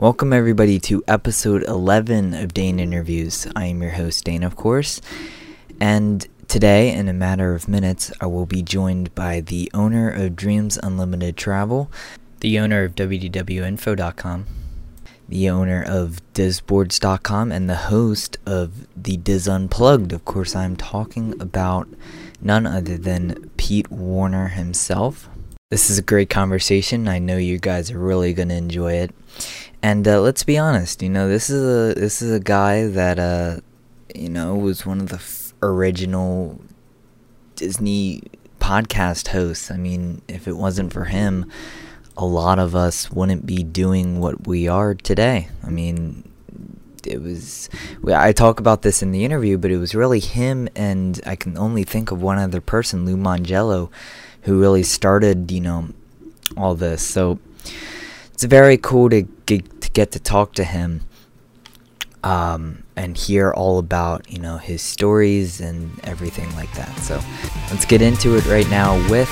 Welcome, everybody, to episode 11 of Dane Interviews. I am your host, Dane, of course. And today, in a matter of minutes, I will be joined by the owner of Dreams Unlimited Travel, the owner of WDWinfo.com, the owner of DISboards.com, and the host of the DIS Unplugged. Of course, I'm talking about none other than Pete Werner himself. This is a great conversation. I know you guys are really to enjoy it. And uh, let's be honest, you know, this is a this is a guy that uh, you know, was one of the f- original Disney podcast hosts. I mean, if it wasn't for him, a lot of us wouldn't be doing what we are today. I mean, it was I talk about this in the interview, but it was really him and I can only think of one other person, Lou Mongello, who really started, you know, all this. So it's very cool to get to, get to talk to him um, and hear all about you know his stories and everything like that. So let's get into it right now with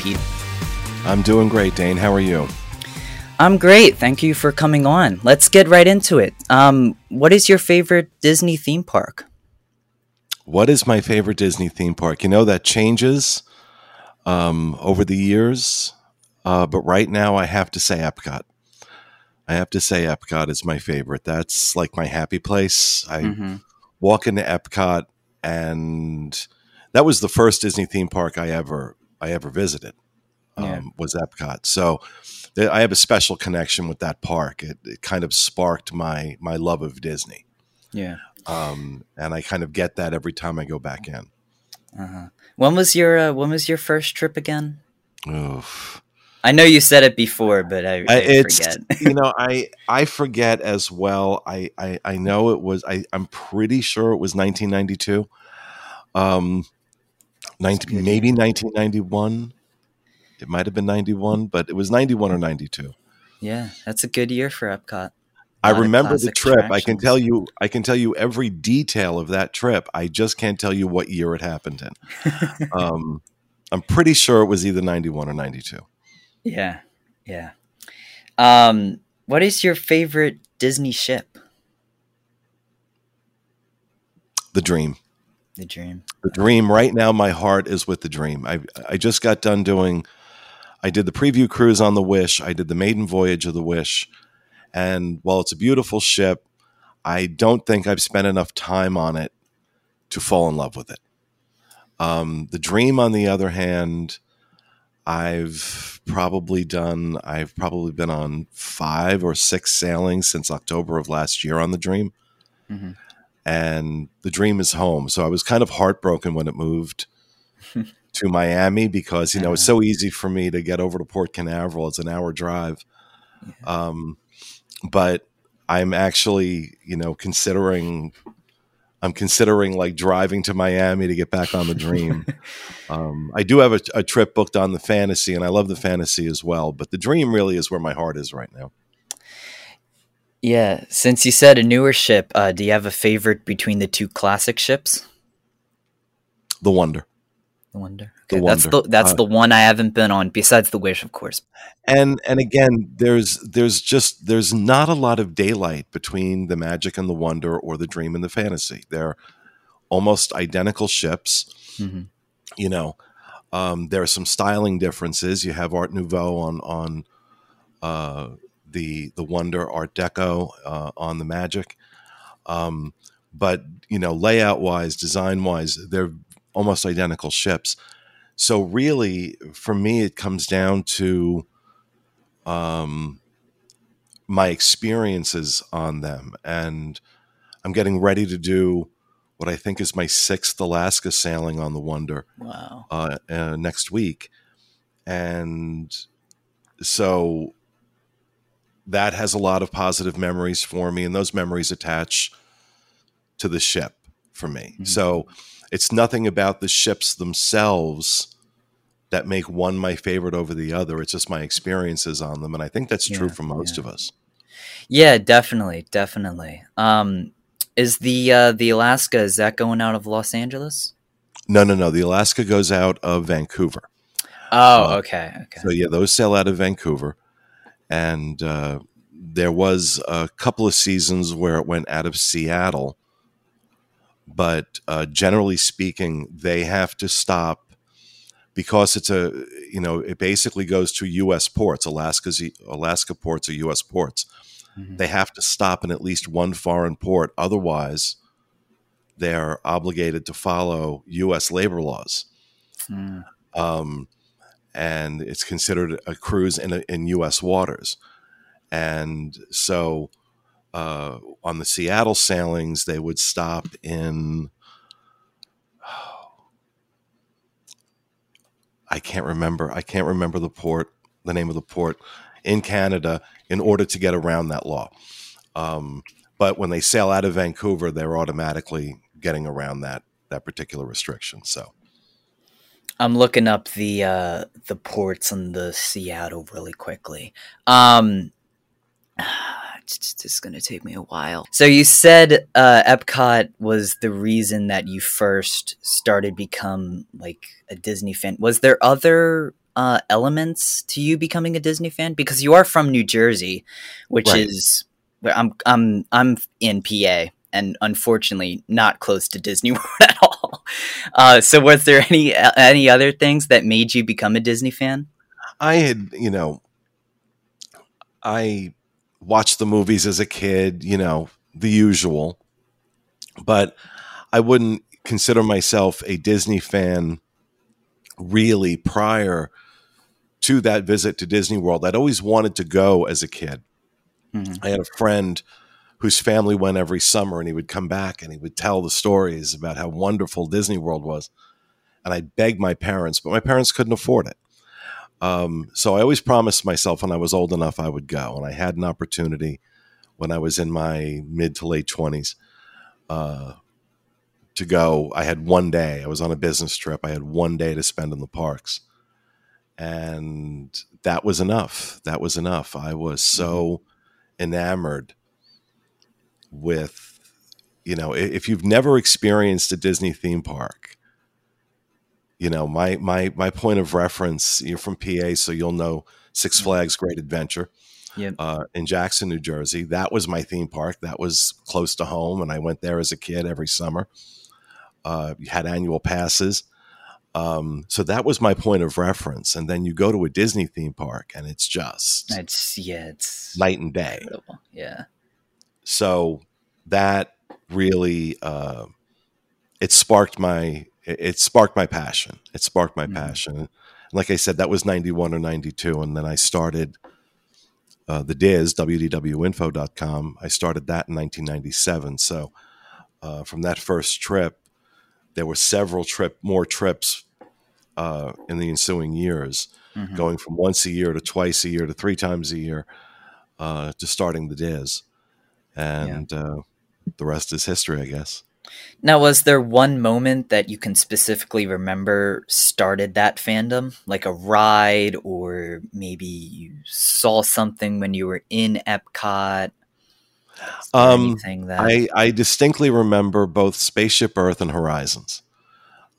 Pete? I'm doing great, Dane. How are you? I'm great. Thank you for coming on. Let's get right into it. Um, what is your favorite Disney theme park? What is my favorite Disney theme park? You know, that changes um, over the years, uh, but right now I have to say Epcot. I have to say Epcot is my favorite. That's like my happy place. I Mhm. walk into Epcot, and that was the first Disney theme park I ever I ever visited. Um, Yeah. Was Epcot. So th- I have a special connection with that park. It, it kind of sparked my my love of Disney. Yeah. um, and I kind of get that every time I go back in. Uh-huh. When was your uh, When was your first trip again? Oof. I know you said it before, but I, I forget. you know I I forget as well. I I, I know it was I I'm pretty sure it was 1992. Um, 19, maybe 1991. It might have been 91, but it was 91 or 92. yeah, that's a good year for Epcot. I remember the trip. I can tell you. I can tell you every detail of that trip. I just can't tell you what year it happened in. um, I'm pretty sure it was either 91 or 92. Yeah, yeah. Um, what is your favorite Disney ship? The Dream. The Dream. The Dream. Right now, my heart is with the Dream. I I just got done doing. I did the preview cruise on the Wish. I did the maiden voyage of the Wish, and while it's a beautiful ship, I don't think I've spent enough time on it to fall in love with it. Um, the Dream, on the other hand, I've probably done. I've probably been on five or six sailings since October of last year on the Dream Mhm. And the dream is home. So I was kind of heartbroken when it moved to Miami because you know it's so easy for me to get over to Port Canaveral. It's an hour drive, um, but I'm actually you know considering. I'm considering like driving to Miami to get back on the dream. um, I do have a, a trip booked on the fantasy, and I love the fantasy as well. But the dream really is where my heart is right now. Yeah, since you said a newer ship, uh, do you have a favorite between the two classic ships? The wonder. The Wonder. The Okay, that's Wonder. the that's Uh, the one I haven't been on. Besides the Wish, of course. and and again there's there's just there's not a lot of daylight between the magic and the wonder or the dream and the fantasy they're almost identical ships Mhm. you know um, there are some styling differences you have art nouveau on on uh, the the wonder art deco uh, on the magic um, but you know layout wise design wise they're almost identical ships so really for me it comes down to um, my experiences on them. And I'm getting ready to do what I think is my sixth Alaska sailing on the Wonder Wow. uh, uh, next week. and so that has a lot of positive memories for me, and those memories attach to the ship for me. Mm-hmm. So it's nothing about the ships themselves that make one my favorite over the other. It's just my experiences on them, and I think that's yeah, true for most yeah. of us. Yeah, definitely, definitely. Um, is the uh, the Alaska is that going out of Los Angeles? No, no, no. The Alaska goes out of Vancouver. Oh, uh, okay, okay. So yeah, those sail out of Vancouver, and uh, there was a couple of seasons where it went out of Seattle, but uh, generally speaking, they have to stop because it's a you know it basically goes to U.S. ports. Alaska's Alaska ports are U.S. ports. Mm-hmm. They have to stop in at least one foreign port, otherwise, they're obligated to follow U.S. labor laws. Mm. Um, and it's considered a cruise in, in U.S. waters. And so uh, on the Seattle sailings, they would stop in. I can't remember. I can't remember the port, the name of the port in Canada, in order to get around that law. Um, but when they sail out of Vancouver, they're automatically getting around that that particular restriction. So I'm looking up the uh, the ports on the Seattle really quickly. Um, it's just going to take me a while. So you said uh, Epcot was the reason that you first started become like a Disney fan. Was there other uh, elements to you becoming a Disney fan? Because you are from New Jersey, which right. is where I'm. I'm. I'm in PA, and unfortunately not close to Disney World at all. Uh, so, was there any any other things that made you become a Disney fan? I had, you know, I watched the movies as a kid, you know, the usual, but I wouldn't consider myself a Disney fan really prior to that visit to Disney World. I'd always wanted to go as a kid. Mm-hmm. I had a friend whose family went every summer and he would come back and he would tell the stories about how wonderful Disney World was. And I begged my parents, but my parents couldn't afford it. Um, so I always promised myself when I was old enough I would go. And I had an opportunity when I was in my mid to late 20s uh, to go. I had one day, I was on a business trip. I had one day to spend in the parks. And that was enough. That was enough. I was so mm-hmm. enamored with you know if you've never experienced a disney theme park you know my my my point of reference you're from pa so you'll know six flags great adventure yep. uh, in jackson new jersey. That was my theme park. That was close to home and i went there as a kid every summer. Uh, had annual passes. Um, so that was my point of reference and then you go to a disney theme park and it's just it's yeah it's night and day. incredible. yeah so that really uh, it sparked my it sparked my passion. It sparked my mm-hmm. passion. like I said, that was 91 or 92. And then I started uh, the DIS, wdwinfo.com. I started that in 1997. So uh, from that first trip, there were several trip, more trips uh, in the ensuing years, mm-hmm. going from once a year to twice a year to three times a year uh, to starting the DIS and yeah. uh, the rest is history, I guess. Now, was there one moment that you can specifically remember started that fandom, like a ride, or maybe you saw something when you were in Epcot? Um, that... I, I distinctly remember both Spaceship Earth and Horizons.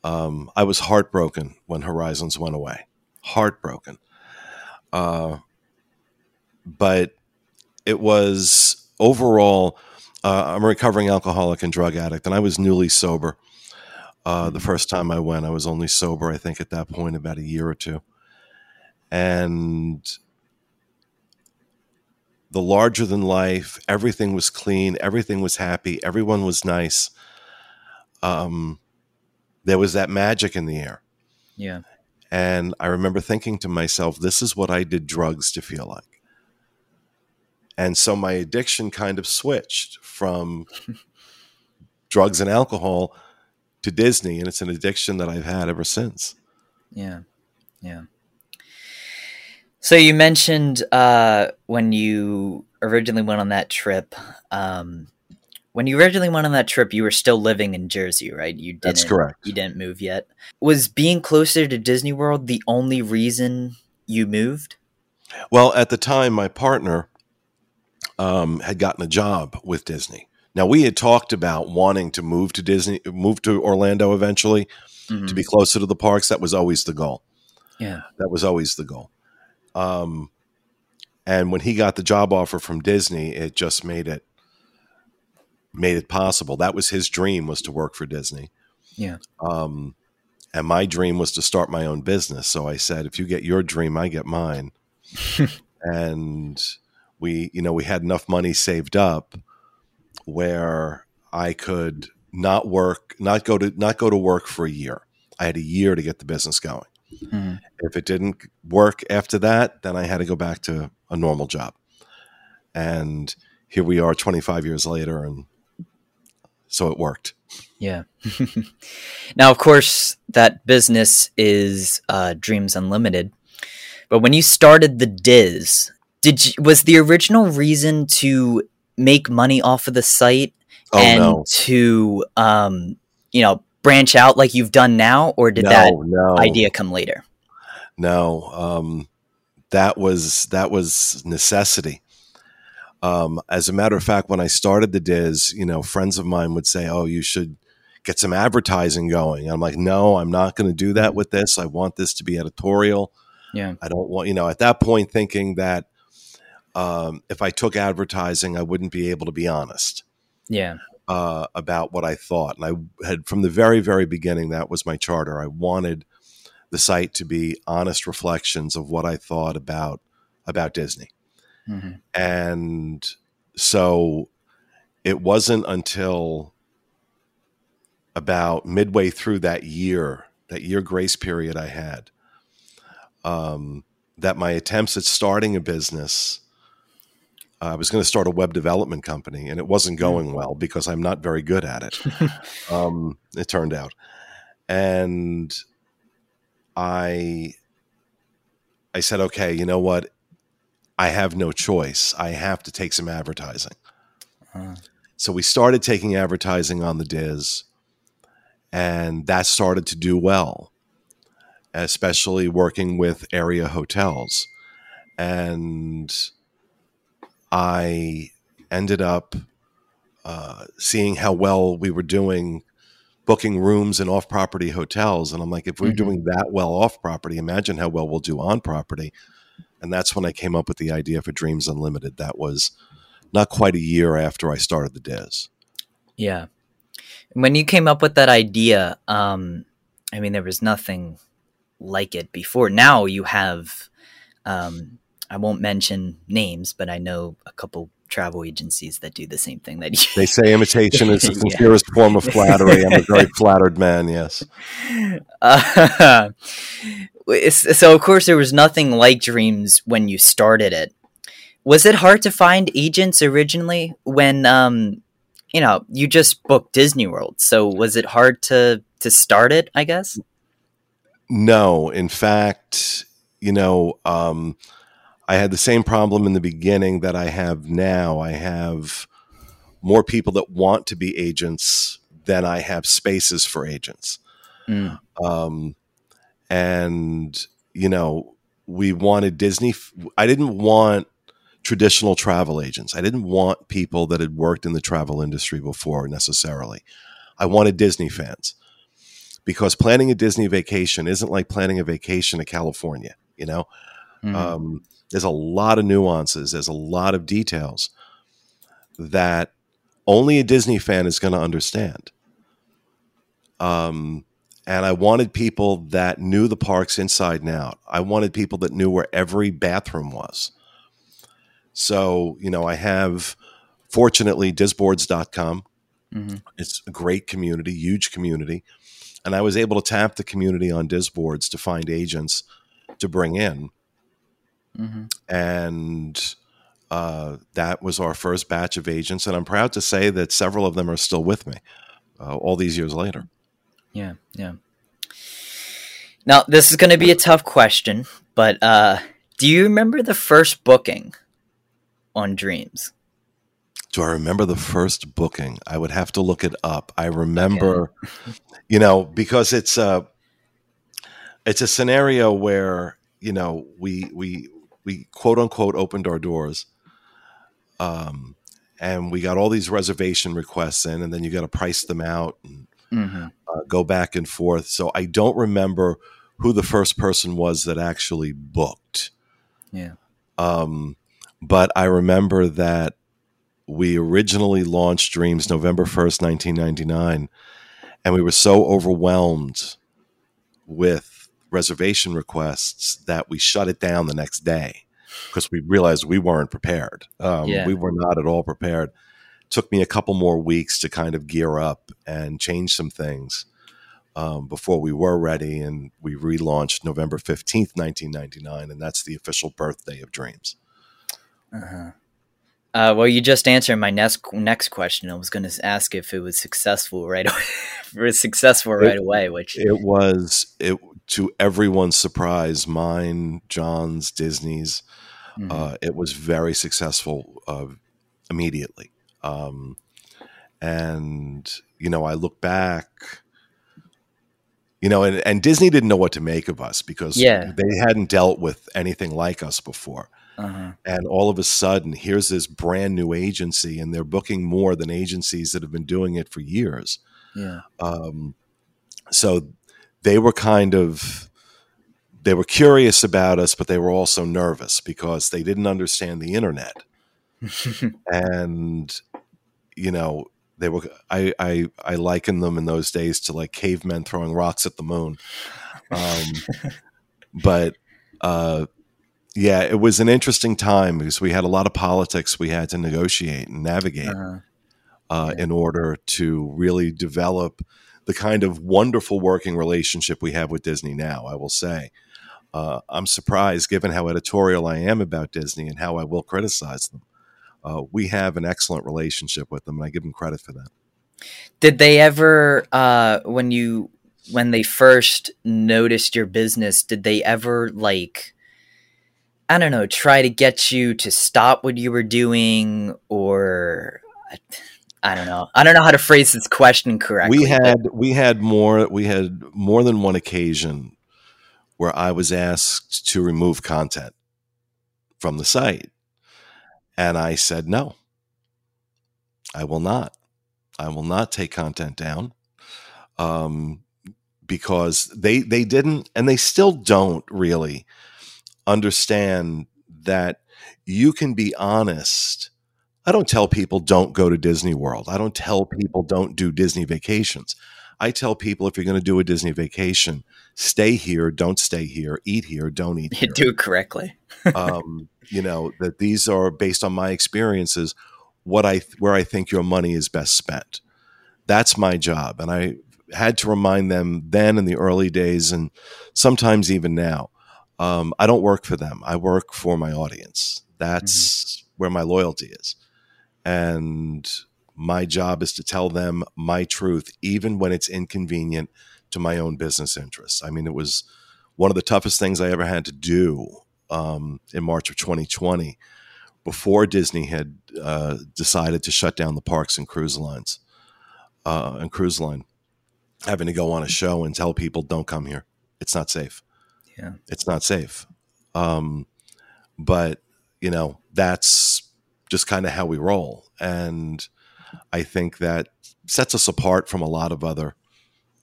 Um, I was heartbroken when Horizons went away. Heartbroken. Uh, but it was overall, uh, I'm a recovering alcoholic and drug addict, and I was newly sober. Uh, the mm-hmm. first time I went, I was only sober, I think, at that point, about a year or two. And the larger than life, everything was clean, everything was happy, everyone was nice. Um, there was that magic in the air. Yeah. And I remember thinking to myself, this is what I did drugs to feel like. And so my addiction kind of switched from drugs and alcohol to Disney. And it's an addiction that I've had ever since. Yeah. Yeah. So you mentioned uh, when you originally went on that trip. Um, when you originally went on that trip, you were still living in Jersey, right? You didn't, That's correct. You didn't move yet. Was being closer to Disney World the only reason you moved? Well, at the time, my partner um, had gotten a job with Disney. Now we had talked about wanting to move to Disney, move to Orlando eventually, Mhm. to be closer to the parks. That was always the goal. Yeah. That was always the goal. Um, and when he got the job offer from Disney, it just made it made it possible. That was his dream was to work for Disney. Yeah. Um, and my dream was to start my own business. So I said, if you get your dream, I get mine. and we, you know, we had enough money saved up where I could not work, not go to not go to work for a year. I had a year to get the business going. Mhm. If it didn't work after that, then I had to go back to a normal job. And here we are 25 years later and so it worked. Yeah. now, of course, that business is uh, Dreams Unlimited. But when you started the DIS, did you, was the original reason to make money off of the site Oh and no. to um, you know branch out like you've done now, or did no, that no. idea come later? No, um, that was that was necessity. Um, as a matter of fact, when I started the DIS, you know, friends of mine would say, "Oh, you should get some advertising going." I'm like, "No, I'm not going to do that with this. I want this to be editorial. Yeah. I don't want, you know." At that point, thinking that um, if I took advertising, I wouldn't be able to be honest Yeah. uh, about what I thought. And I had, from the very, very beginning, that was my charter. I wanted the site to be honest reflections of what I thought about about Disney. hmm And so it wasn't until about midway through that year, that year grace period I had, um, that my attempts at starting a business. Uh, I was going to start a web development company, and it wasn't going well because I'm not very good at it. um, it turned out, and I, I said, okay, you know what? I have no choice. I have to take some advertising. Uh, So we started taking advertising on the DIS, and that started to do well, especially working with area hotels. And I ended up uh, seeing how well we were doing booking rooms in off property hotels. And I'm like, if we're Mhm. doing that well off property, imagine how well we'll do on property. And that's when I came up with the idea for Dreams Unlimited. That was not quite a year after I started the DIS. Yeah. When you came up with that idea, um, I mean, there was nothing like it before. Now you have, um, I won't mention names, but I know a couple travel agencies that do the same thing that you. They say imitation is the Yeah. sincerest form of flattery. I'm a very flattered man, yes. Uh, so of course there was nothing like Dreams when you started it. Was it hard to find agents originally when um you know you just booked Disney World? So was it hard to to start it? I guess. No, in fact, you know, um, I had the same problem in the beginning that I have now. I have more people that want to be agents than I have spaces for agents. Mm, um, and you know we wanted disney i didn't want traditional travel agents. I didn't want people that had worked in the travel industry before necessarily. I wanted disney fans. Because planning a disney vacation isn't like planning a vacation to california you know? Mm, um, there's a lot of nuances there's a lot of details that only a disney fan is going to understand. Um, and i wanted people that knew the parks inside and out. I wanted people that knew where every bathroom was. So you know i have fortunately disboards.com mhm, it's a great community huge community. And i was able to tap the community on disboards to find agents to bring in mhm. and uh, that was our first batch of agents and i'm proud to say that several of them are still with me uh, all these years later Yeah, yeah. Now this is going to be a tough question, but uh, Do you remember the first booking on Dreams? Do I remember the first booking? I would have to look it up. I remember, okay. you know, because it's a it's a scenario where you know we we we quote unquote opened our doors, um, and we got all these reservation requests in, and then you got to price them out and mm-hmm. uh, go back and forth. So I don't remember who the first person was that actually booked. Yeah. Um, but I remember that we originally launched Dreams November 1st, 1999, and we were so overwhelmed with reservation requests that we shut it down the next day because we realized we weren't prepared. Um, yeah. We were not at all prepared. Took me a couple more weeks to kind of gear up and change some things um, before we were ready, and we relaunched November fifteenth, nineteen ninety nine, and that's the official birthday of Dreams. Uh-huh. Uh, well, you just answered my next next question. I was going to ask if it was successful right away. it was successful right it, away, which it was. It to everyone's surprise, mine, John's, Disney's. Mm-hmm. Uh, it was very successful uh, immediately, um, and you know, I look back you know, and, and Disney didn't know what to make of us because yeah. they hadn't dealt with anything like us before. Uh-huh. And all of a sudden, here's this brand new agency, and they're booking more than agencies that have been doing it for years. Yeah. Um, so they were kind of they were curious about us, but they were also nervous because they didn't understand the internet. and you know, they were I, I I liken them in those days to like cavemen throwing rocks at the moon. Um, but uh, yeah, it was an interesting time because we had a lot of politics we had to negotiate and navigate uh-huh. uh, yeah. in order to really develop the kind of wonderful working relationship we have with Disney now. I will say. Uh, I'm surprised, given how editorial I am about Disney and how I will criticize them uh, we have an excellent relationship with them, and I give them credit for that. Did they ever, uh, when you when they first noticed your business, did they ever like? I don't know, try to get you to stop what you were doing, or I don't know. I don't know how to phrase this question correctly. We had but. we had more we had more than one occasion where I was asked to remove content from the site. And I said, no, I will not. I will not take content down um, because they they didn't and they still don't really understand that you can be honest. I don't tell people don't go to Disney World. I don't tell people don't do Disney vacations. I tell people if you're going to do a Disney vacation, stay here, don't stay here, eat here, don't eat here. do it correctly. um, you know that these are based on my experiences, what I where I think your money is best spent. That's my job, and I had to remind them then in the early days, and sometimes even now. Um, I don't work for them. I work for my audience. That's mm-hmm. where my loyalty is, and my job is to tell them my truth, even when it's inconvenient to my own business interests. I mean, it was one of the toughest things I ever had to do um, in March of 2020 before Disney had uh, decided to shut down the parks and cruise lines uh, and cruise line, having to go on a show and tell people, don't come here. It's not safe. Yeah. It's not safe. Um, but, you know, that's just kind of how we roll. And, I think that sets us apart from a lot of other,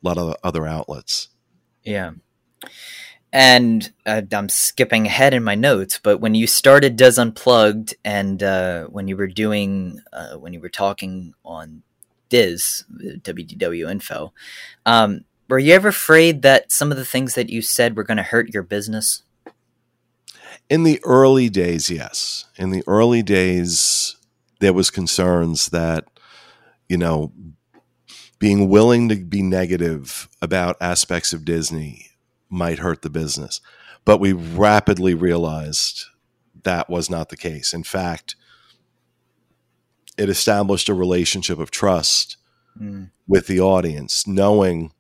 a lot of other outlets. Yeah. And uh, I'm skipping ahead in my notes, but when you started DIS Unplugged and uh, when you were doing, uh, when you were talking on DIS, WDW Info, um, were you ever afraid that some of the things that you said were going to hurt your business? In the early days, yes. In the early days, there was concerns that you know, being willing to be negative about aspects of Disney might hurt the business. But we rapidly realized that was not the case. In fact, it established a relationship of trust mm. with the audience, knowing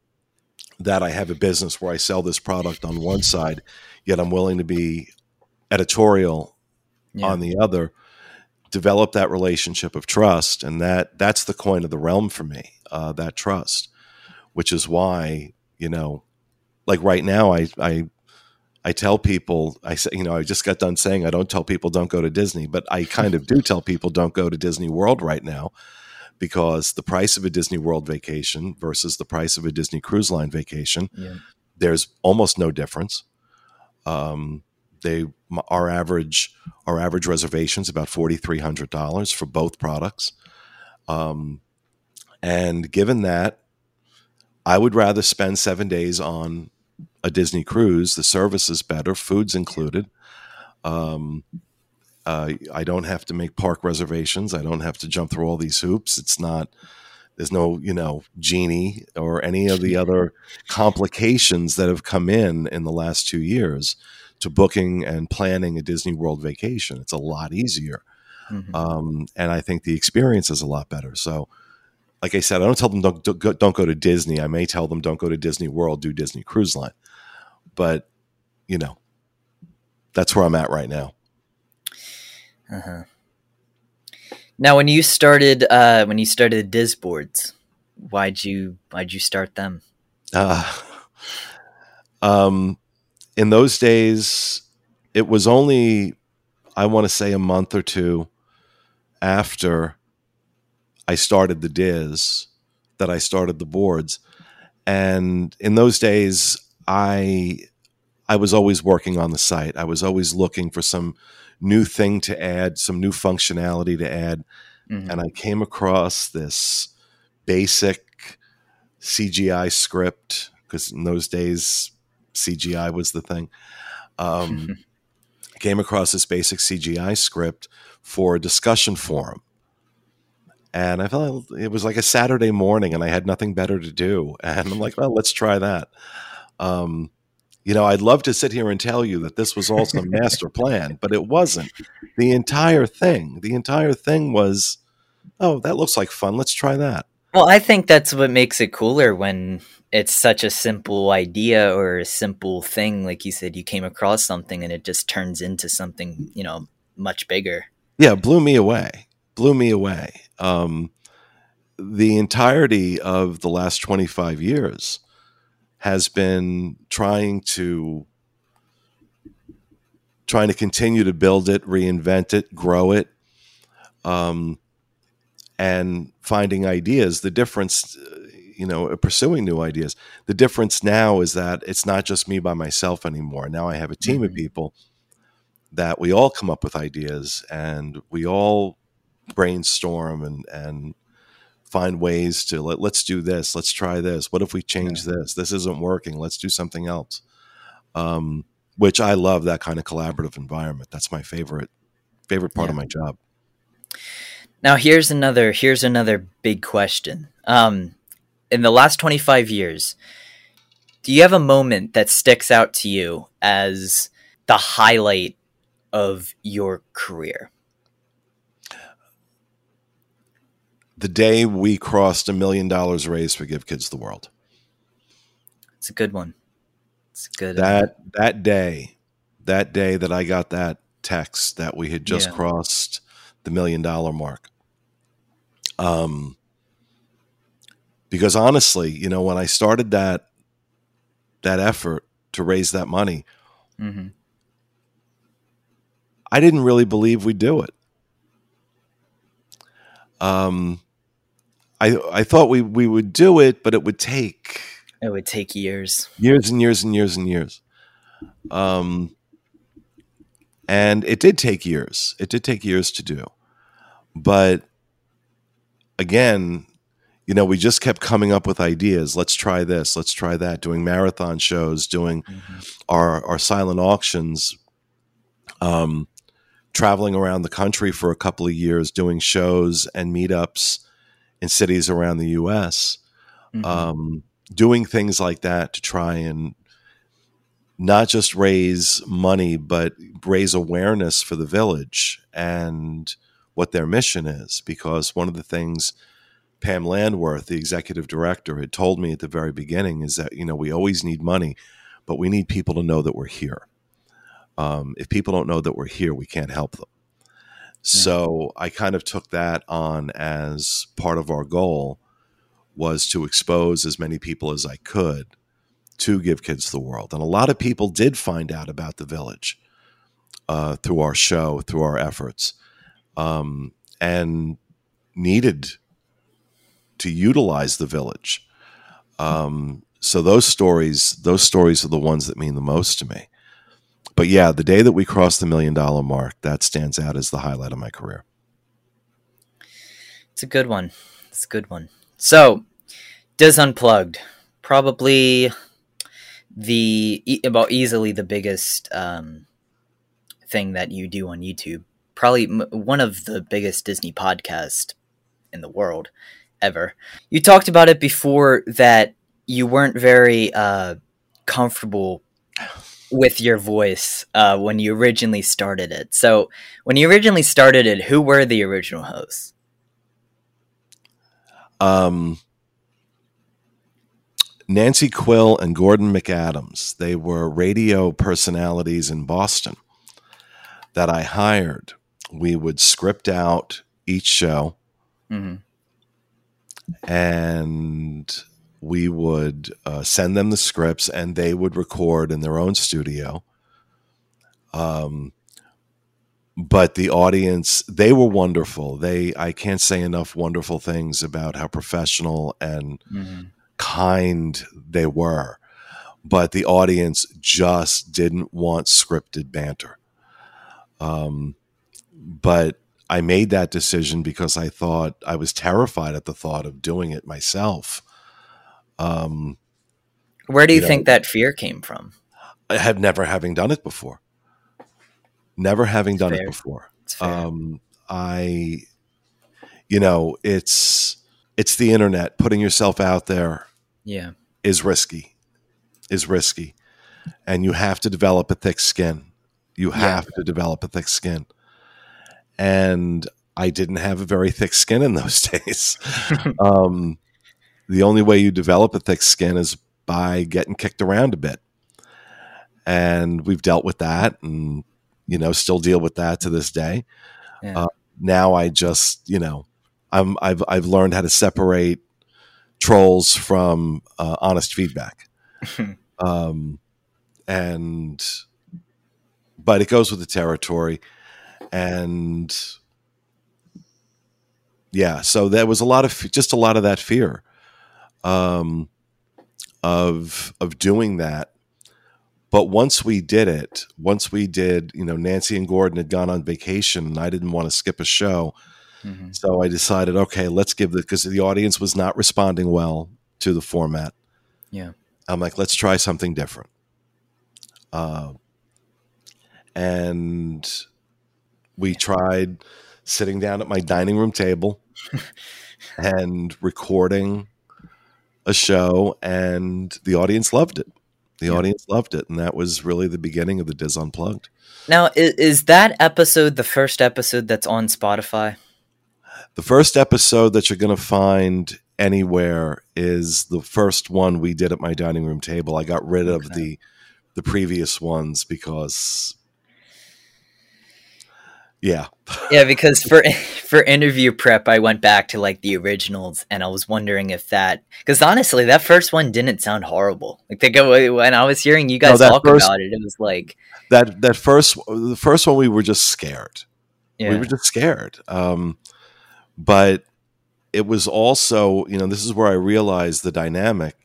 that I have a business where I sell this product on one side, yet I'm willing to be editorial Yeah. on the other develop that relationship of trust and that that's the coin of the realm for me uh, that trust which is why you know like right now i i i tell people i say you know i just got done saying i don't tell people don't go to disney but i kind of do tell people don't go to disney world right now because the price of a disney world vacation versus the price of a disney cruise line vacation yeah. there's almost no difference. Um, they our average our average reservations about forty three hundred dollars for both products, um, and given that, I would rather spend seven days on a Disney cruise. The service is better, food's included. Um, uh, I don't have to make park reservations. I don't have to jump through all these hoops. It's not there's no you know genie or any of the other complications that have come in in the last two years to booking and planning a disney world vacation it's a lot easier Mhm. um, and i think the experience is a lot better so like i said i don't tell them don't, don't go- to disney i may tell them don't go to disney world do disney cruise line but you know that's where i'm at right now Uh-huh. Now, when you started, uh, when you started DISboards, why'd you why'd you start them? Uh, um, in those days, it was only, I want to say, a month or two after I started the DIS that I started the boards. And in those days, I I was always working on the site. I was always looking for some new thing to add, some new functionality to add Mhm. and I came across this basic CGI script because in those days CGI was the thing. Um, came across this basic CGI script for a discussion forum, and I felt it was like a Saturday morning, and I had nothing better to do, and I'm like, well, let's try that. Um, you know, I'd love to sit here and tell you that this was all some master plan, but it wasn't. The entire thing, the entire thing was, oh, that looks like fun. Let's try that. Well, I think that's what makes it cooler when it's such a simple idea or a simple thing. Like you said, you came across something and it just turns into something, you know, much bigger. Yeah, blew me away. Blew me away. Um, the entirety of the last 25 years has been trying to trying to continue to build it, reinvent it, grow it, um, and finding ideas. The difference, you know, pursuing new ideas. The difference now is that it's not just me by myself anymore. Now I have a team of Mhm. people that we all come up with ideas and we all brainstorm and and find ways to let, let's do this. Let's try this. What if we change this? This isn't working. Let's do something else. Um, which i love that kind of collaborative environment. That's my favorite favorite part of my job. Now here's another here's another big question. Um, in the last 25 years, do you have a moment that sticks out to you as the highlight of your career? the day we crossed a million dollars raised for give kids the world It's a good one. It's a good. that that day that day that i got that text that we had just Yeah. crossed the million dollar mark um because honestly you know when i started that that effort to raise that money mhm. i didn't really believe we'd do it um i i thought we we would do it but it would take It would take years. years and years and years and years. Um, and it did take years. It did take years to do. But again, you know, we just kept coming up with ideas. Let's try this. Let's try that. Doing marathon shows, doing Mhm. our our silent auctions, um, traveling around the country for a couple of years, doing shows and meetups in cities around the U.S Mhm. um, doing things like that to try and not just raise money, but raise awareness for the village and what their mission is. Because one of the things Pam Landwirth, the executive director, had told me at the very beginning is that, you know, we always need money, but we need people to know that we're here. Um, if people don't know that we're here, we can't help them. So I kind of took that on as part of our goal was to expose as many people as I could to give kids the world. And a lot of people did find out about the village uh, through our show, through our efforts, um, and needed to utilize the village. Um, so those stories, those stories are the ones that mean the most to me but yeah, the day that we crossed the million dollar mark, that stands out as the highlight of my career. It's a good one. It's a good one. So, DIS Unplugged, probably the about easily the biggest um, thing that you do on YouTube. Probably one of the biggest Disney podcasts in the world ever. You talked about it before that you weren't very uh, comfortable with your voice uh, when you originally started it. So, when you originally started it, who were the original hosts? Um, Nancy Quill and Gordon McAdams. They were radio personalities in Boston that I hired. We would script out each show. Mm-hmm. And we would uh, send them the scripts and they would record in their own studio. Um, but the audience, they were wonderful. They, I can't say enough wonderful things about how professional and mm-hmm. kind they were. But the audience just didn't want scripted banter. Um, but I made that decision because I thought I was terrified at the thought of doing it myself um, Where do you, you think know, that fear came from? I have never having done it before. Never having done fair. it before. Um, I, you know, it's it's the internet. Putting yourself out there, yeah, is risky. Is risky, and you have to develop a thick skin. You have yeah. to develop a thick skin, and I didn't have a very thick skin in those days. um, the only way you develop a thick skin is by getting kicked around a bit. And we've dealt with that and, you know, still deal with that to this day. Yeah. Uh, now I just, you know, I'm, I've, I've learned how to separate trolls from uh, honest feedback. um, and, but it goes with the territory. And, yeah, so there was a lot of just a lot of that fear um, of of doing that. But once we did it, once we did, you know, Nancy and Gordon had gone on vacation, and I didn't want to skip a show, mm-hmm. so I decided, okay, let's give the because the audience was not responding well to the format. Yeah, I'm like, let's try something different. Uh, and we tried sitting down at my dining room table and recording a show and the audience loved it. The yeah. audience loved it, and that was really the beginning of the DIS Unplugged. Now, is, is that episode the first episode that's on Spotify? The first episode that you're going to find anywhere is the first one we did at my dining room table. I got rid of the the previous ones because yeah. yeah, because for for interview prep, I went back to like the originals, and I was wondering if that because honestly, that first one didn't sound horrible. Like they go when I was hearing you guys no, talk first, about it, it was like that that first the first one we were just scared. Yeah. We were just scared. Um, but it was also you know this is where I realized the dynamic.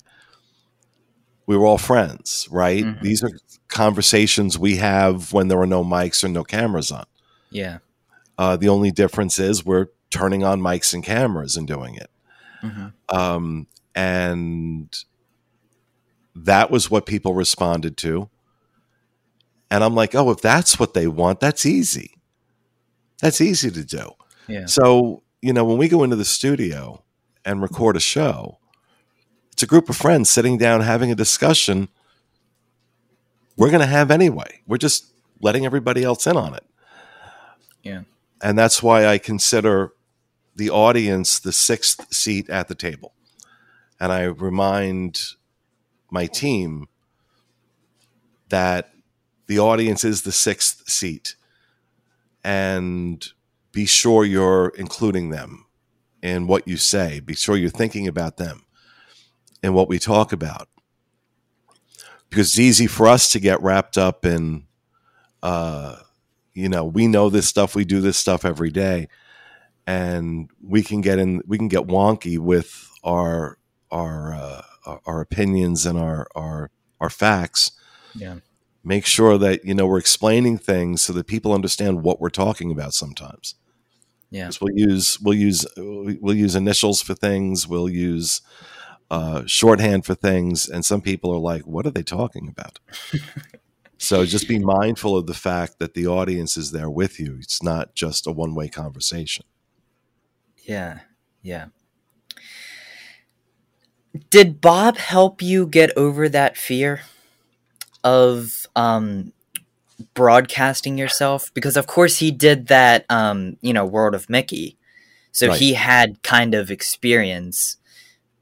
We were all friends, right? Mm-hmm. These are conversations we have when there are no mics or no cameras on yeah. Uh, the only difference is we're turning on mics and cameras and doing it. Mm-hmm. Um, and that was what people responded to. And I'm like, oh, if that's what they want, that's easy. That's easy to do. Yeah. So, you know, when we go into the studio and record a show, it's a group of friends sitting down having a discussion we're going to have anyway. We're just letting everybody else in on it. Yeah. And that's why I consider the audience the sixth seat at the table. And I remind my team that the audience is the sixth seat, and be sure you're including them in what you say. Be sure you're thinking about them in what we talk about, because it's easy for us to get wrapped up in, uh, you know, we know this stuff, we do this stuff every day, and we can get in, we can get wonky with our our uh, our opinions and our our our facts. Yeah. Make sure that you know we're explaining things so that people understand what we're talking about. Sometimes, Yeah. we'll use we'll use we'll use initials for things. We'll use uh, shorthand for things, and some people are like, "What are they talking about?" so just be mindful of the fact that the audience is there with you. It's not just a one way conversation. Yeah. Yeah. Did Bob help you get over that fear of um broadcasting yourself because of course he did that um you know World of Mickey. So Right. he had kind of experience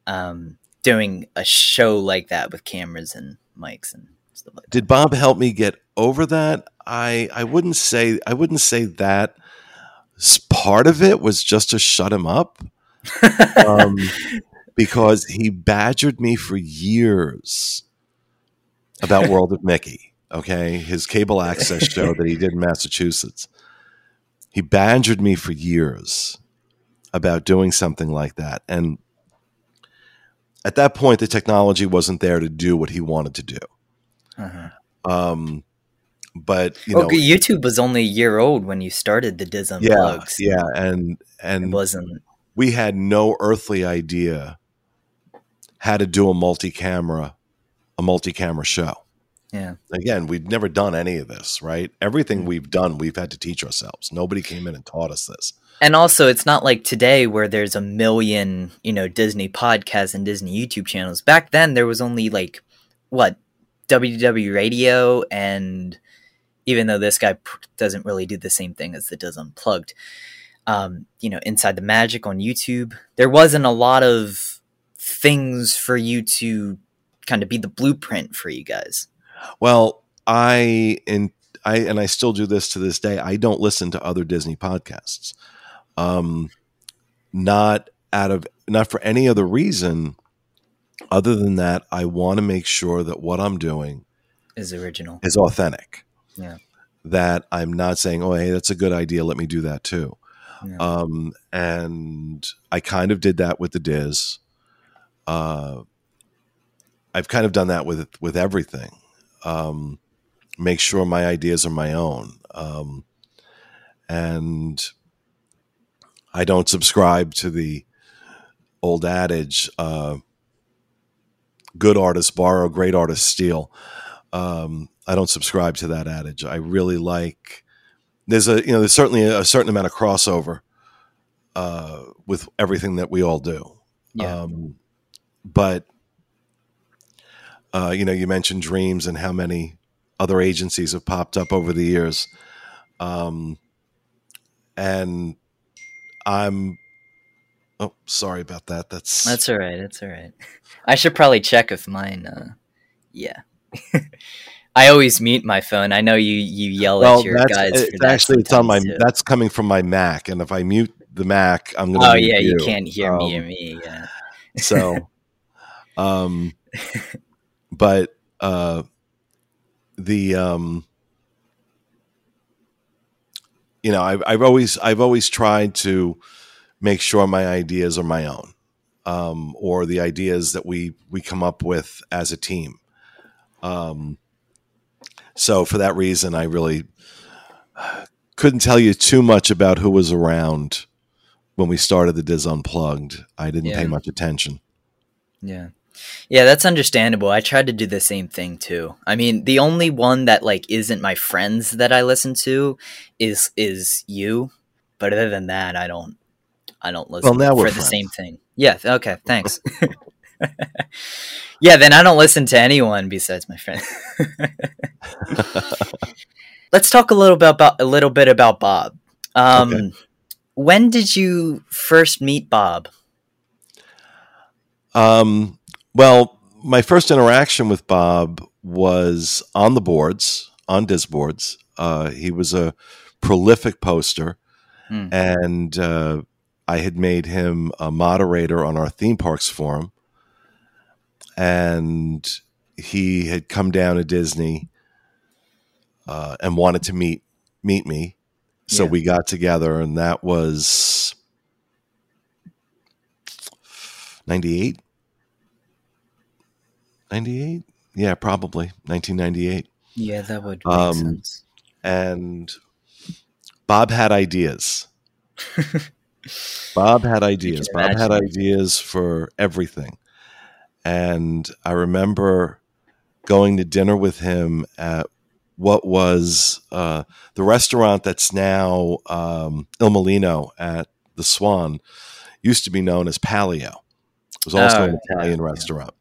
um doing a show like that with cameras and mics and stuff like Did Bob help me get over that? I I wouldn't say I wouldn't say that. Part of it was just to shut him up. um, because he badgered me for years about World of Mickey. Okay, his cable access show that he did in Massachusetts. He badgered me for years about doing something like that, and at that point, the technology wasn't there to do what he wanted to do. Uh-huh. Um, but you know, YouTube was only a year old when you started the DIS yeah, Unplugs. yeah, and It and wasn't we had no earthly idea how to do a multi-camera a multi-camera show yeah. again we'd never done any of this right everything we've done we've had to teach ourselves nobody came in and taught us this And also, it's not like today where there's a million, you know, Disney podcasts and Disney YouTube channels. Back then, there was only like, what, WDW Radio, and even though this guy doesn't really do the same thing as the DIS Unplugged, um, you know, Inside the Magic on YouTube, there wasn't a lot of things for you to kind of be the blueprint for you guys. well i in i and i still do this to this day i don't listen to other disney podcasts um not out of not for any other reason other than that i want to make sure that what i'm doing Is original. is authentic. Yeah. That I'm not saying, oh, hey, that's a good idea. Let me do that too. Yeah. Um, and I kind of did that with the DIS. Uh, I've kind of done that with with everything. Um, make sure my ideas are my own. Um, and I don't subscribe to the old adage, uh, good artists borrow, great artists steal. Um, I don't subscribe to that adage. I really like there's a you know there's certainly a, certain amount of crossover uh, with everything that we all do. Yeah. Um, but uh, you know, you mentioned Dreams and how many other agencies have popped up over the years, um, and I'm. Oh, sorry about that. That's That's all right. That's all right. I should probably check if mine. Uh, yeah. I always mute my phone. I know you you yell well. at your guys. it's for that actually it's on my. too. That's coming from my Mac, and if I mute the Mac, I'm going to. Oh yeah, you you can't hear me Um, or me. Yeah. so um but uh the um you know I've, I've always i've always tried to make sure my ideas are my own um or the ideas that we we come up with as a team um so for that reason i really couldn't tell you too much about who was around when we started the DIS Unplugged. I didn't Yeah. pay much attention. Yeah. Yeah, that's understandable. I tried to do the same thing too. I mean, the only one that like isn't my friends that I listen to is is you. But other than that, I don't I don't listen now for the friends. same thing. Yeah, okay, thanks. yeah, then I don't listen to anyone besides my friend. Let's talk a little bit about a little bit about Bob. Um Okay. when did you first meet Bob? Um, well, my first interaction with Bob was on the boards. on DISboards. Uh, he was a prolific poster, Hmm. and uh, I had made him a moderator on our theme parks forum, and he had come down to Disney uh, and wanted to meet meet me. So Yeah. we got together, and that was ninety eight. 98 yeah probably 1998 Yeah, that would make Um, sense. and bob had ideas bob had ideas. Bob had ideas for everything. And i remember going to dinner with him at what was uh, the restaurant that's now um, il mulino at the swan used to be known as palio. It was also Oh, an italian yeah. restaurant.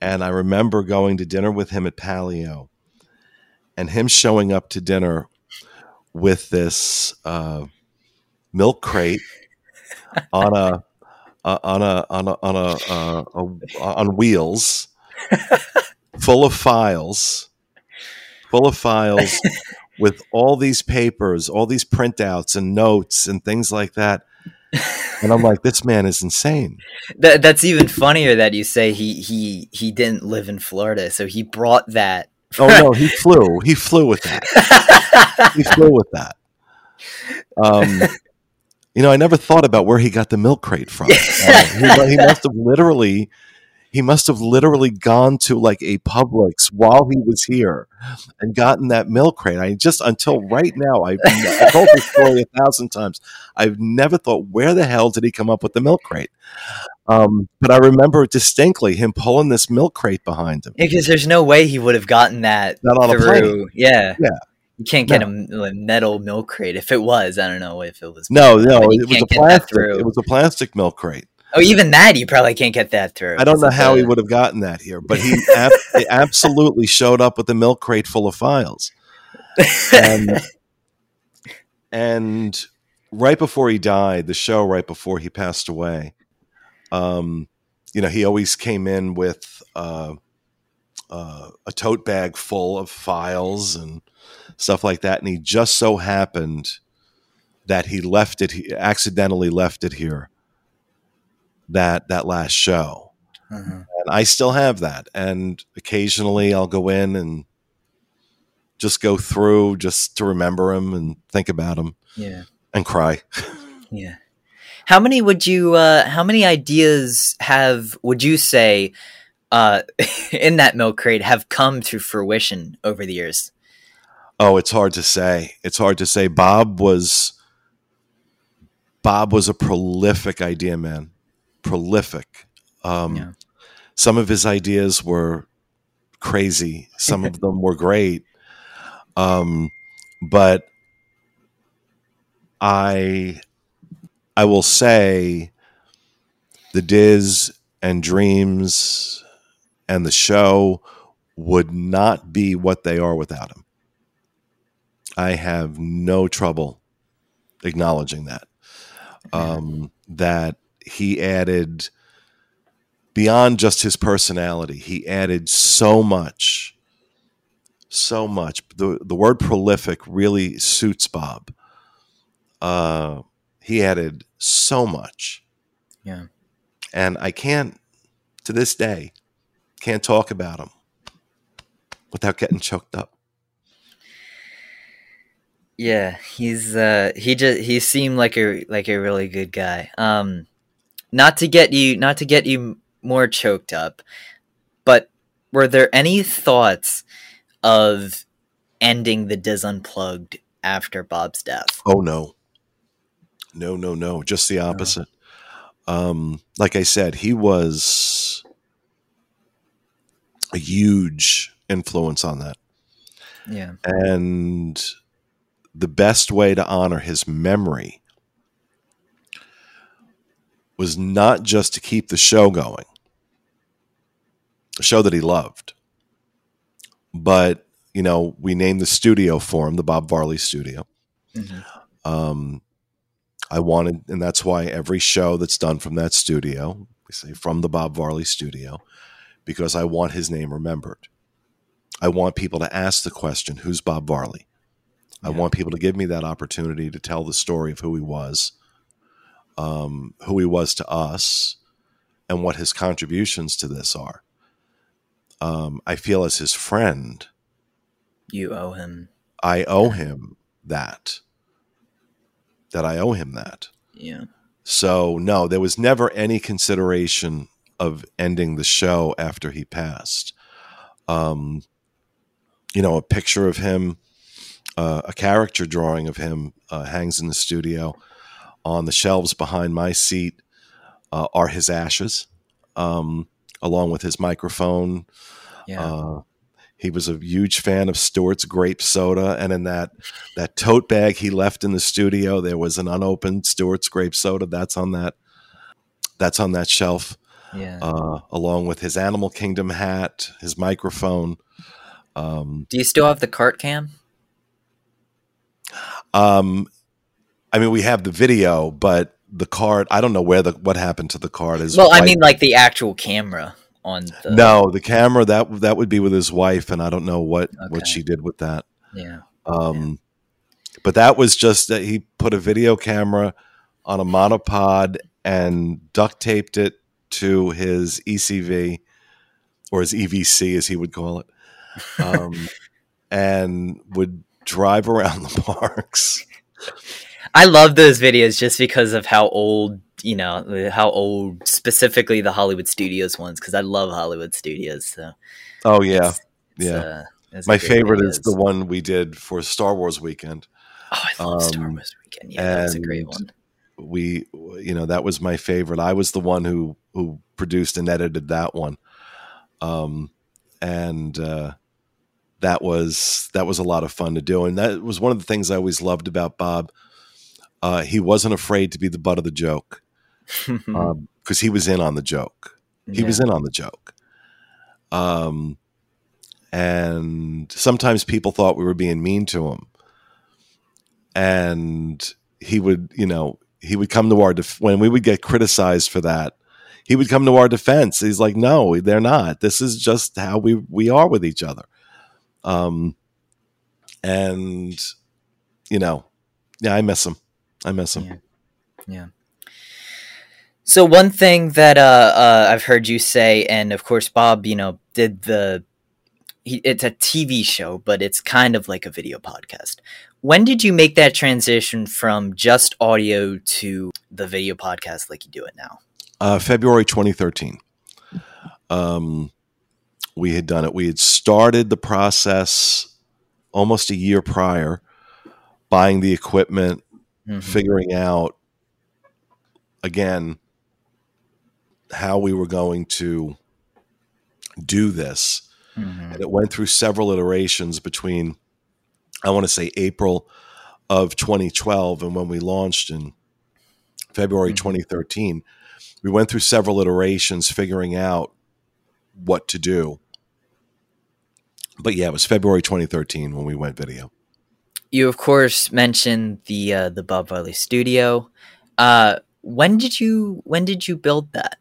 And I remember going to dinner with him at Palio and him showing up to dinner with this uh, milk crate on a uh, on a on a on a, uh, a on wheels full of files full of files with all these papers all these printouts and notes and things like that and i'm like this man is insane That, that's even funnier that you say he he he didn't live in Florida, so he brought that. oh no he flew he flew with that he flew with that. Um, you know, I never thought about where he got the milk crate from. Uh, he, he must have literally, he must have literally gone to like a Publix while he was here and gotten that milk crate. I just until right now, I've, I've told this story a thousand times. I've never thought where the hell did he come up with the milk crate. Um, but I remember distinctly him pulling this milk crate behind him. Because there's no way he would have gotten that Not on a plane. Yeah. Yeah. You can't get a, a metal milk crate. If it was, I don't know if it was. No, no, it was a can't get that plastic. It was a plastic milk crate. Oh, even that you probably can't get that through. I don't know how he would have gotten that here, but he ab- absolutely showed up with a milk crate full of files. And, and right before he died, the show right before he passed away, um, you know, he always came in with uh, uh, a tote bag full of files and stuff like that, and he just so happened that he left it, he accidentally left it here. That that last show, Uh-huh. and I still have that. And occasionally I'll go in and just go through just to remember him and think about him Yeah. and cry. Yeah. How many would you uh how many ideas have would you say uh in that milk crate have come to fruition over the years? Oh, it's hard to say. It's hard to say. Bob was Bob was a prolific idea man. Prolific. Um, Yeah. Some of his ideas were crazy. Some of them were great. Um, but I I will say the DIS and Dreams and the show would not be what they are without him. I have no trouble acknowledging that. Um, that he added beyond just his personality, he added so much, so much. The the word prolific really suits Bob. Uh, he added so much. Yeah. And I can't, to this day, can't talk about him without getting choked up. Yeah, he's uh he just he seemed like a like a really good guy. Um not to get you not to get you more choked up, but were there any thoughts of ending the DIS Unplugged after Bob's death? Oh no. No, no, no. Just the opposite. Um, like I said, he was a huge influence on that. Yeah. And the best way to honor his memory was not just to keep the show going, a show that he loved, but, you know, we named the studio for him the Bob Varley Studio. Mhm. Um, I wanted, and that's why every show that's done from that studio, we say from the Bob Varley studio, because I want his name remembered. I want people to ask the question, "Who's Bob Varley?" I Yeah. want people to give me that opportunity to tell the story of who he was, um, who he was to us, and what his contributions to this are. Um, I feel as his friend, You owe him. I owe him that. That I owe him that. Yeah. So no, there was never any consideration of ending the show after he passed. Um, you know, a picture of him, uh, a character drawing of him uh, hangs in the studio. On the shelves behind my seat uh, are his ashes, um, along with his microphone. Yeah. Uh, he was a huge fan of Stewart's grape soda, and in that that tote bag he left in the studio, there was an unopened Stewart's grape soda. That's on that. That's on that shelf, yeah. uh, along with his Animal Kingdom hat, his microphone. Um, Do you still have the cart cam? Um, I mean, we have the video, but the card. I don't know where the what happened to the card. Is Well, I mean, like the actual camera on the. no, the camera that that would be with his wife, and I don't know what what she did with that. Yeah. Um, But that was just that he put a video camera on a monopod and duct taped it to his ECV or his EVC, as he would call it, um, and would drive around the parks. I love those videos just because of how old, you know, how old specifically the Hollywood Studios ones. Because I love Hollywood Studios. So Oh yeah, it's- it's, yeah. uh, My favorite is the one we did for Star Wars weekend. Oh, I love Star um, Wars Weekend. Yeah, that was a great one. we you know that was my favorite i was the one who who produced and edited that one um and uh that was that was a lot of fun to do. And that was one of the things i always loved about bob. Uh he wasn't afraid to be the butt of the joke because he was in on the joke. He was in on the joke. Um and sometimes people thought we were being mean to him. And he would you know he would come to our def- when we would get criticized for that he would come to our defense. He's like no they're not. This is just how we we are with each other um and you know yeah i miss him i miss him Yeah. Yeah. So one thing that uh, uh, I've heard you say, and of course Bob, you know, did the. He, it's a TV show, but it's kind of like a video podcast. When did you make that transition from just audio to the video podcast like you do it now? uh, February 2013. Um, we had done it. We had started the process almost a year prior, buying the equipment, Mhm. figuring out again how we were going to do this. Mhm. And it went through several iterations between, I want to say, April of 2012 and when we launched in February Mhm. 2013. We went through several iterations figuring out what to do. But yeah, it was February 2013 when we went video. You of course mentioned the uh, the Bob Varley studio. Uh, when did you when did you build that?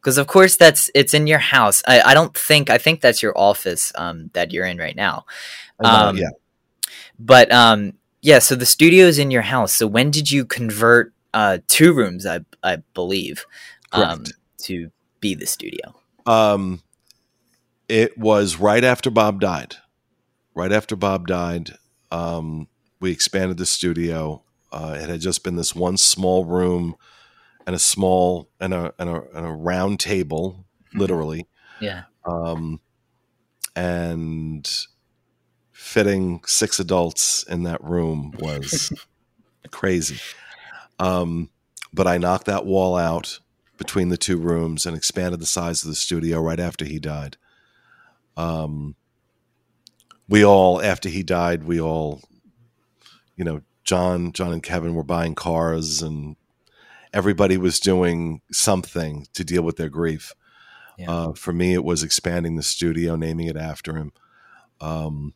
Because of course that's it's in your house. I, I don't think I think that's your office um, that you're in right now. And, uh, Um, yeah. But um, yeah, so the studio is in your house. So when did you convert uh, two rooms? I I believe um, Correct. to be the studio. Um, it was right after Bob died. Right after Bob died, um, we expanded the studio. Uh, it had just been this one small room and a small and a and a, and a round table, literally, Yeah. um, and fitting six adults in that room was crazy. Um, but I knocked that wall out between the two rooms and expanded the size of the studio right after he died. Um, we all, after he died, we all, you know, John, John and Kevin were buying cars, and everybody was doing something to deal with their grief. Yeah. Uh, for me, it was expanding the studio, naming it after him, um,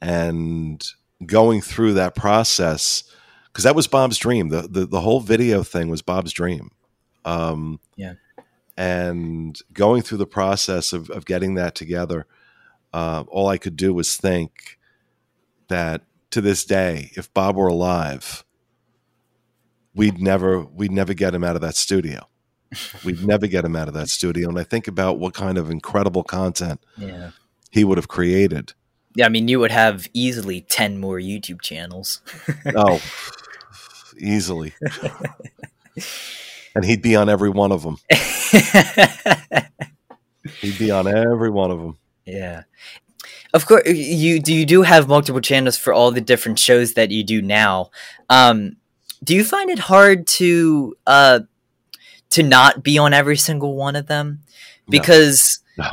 and going through that process because that was Bob's dream. The, the the whole video thing was Bob's dream. Um, Yeah. And going through the process of, of getting that together, uh, all I could do was think that to this day, if Bob were alive, we'd never we'd never get him out of that studio. We'd never get him out of that studio. And I think about what kind of incredible content Yeah. he would have created. Yeah, I mean, you would have easily 10 more YouTube channels. Oh, easily. and he'd be on every one of them. He'd be on every one of them. yeah. Of course, you do. You do have multiple channels for all the different shows that you do now. Um, do you find it hard to uh, to not be on every single one of them? Because No,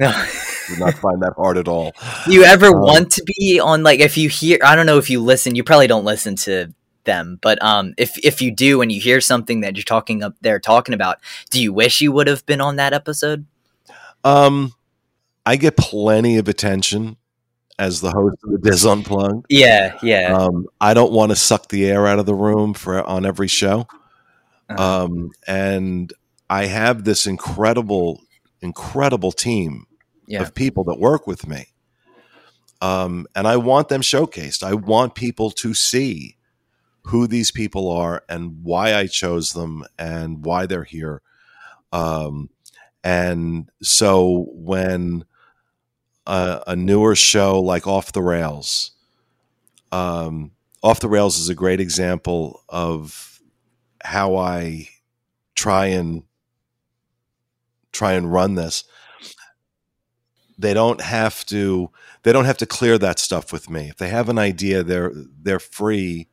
no. would not find that hard at all. Do you ever Um, want to be on like if you hear I don't know if you listen you probably don't listen to them but um if if you do and you hear something that you're talking up there talking about do you wish you would have been on that episode Um, I get plenty of attention as the host of the DIS Unplugged. yeah yeah Um, I don't want to suck the air out of the room for on every show. Uh-huh. Um, and I have this incredible, incredible team yeah of people that work with me. Um, and I want them showcased. I want people to see who these people are and why I chose them and why they're here. Um, and so when a, a newer show like Off the Rails, um, Off the Rails is a great example of how I try and try and run this. They don't have to they don't have to clear that stuff with me. If they have an idea, they're they're free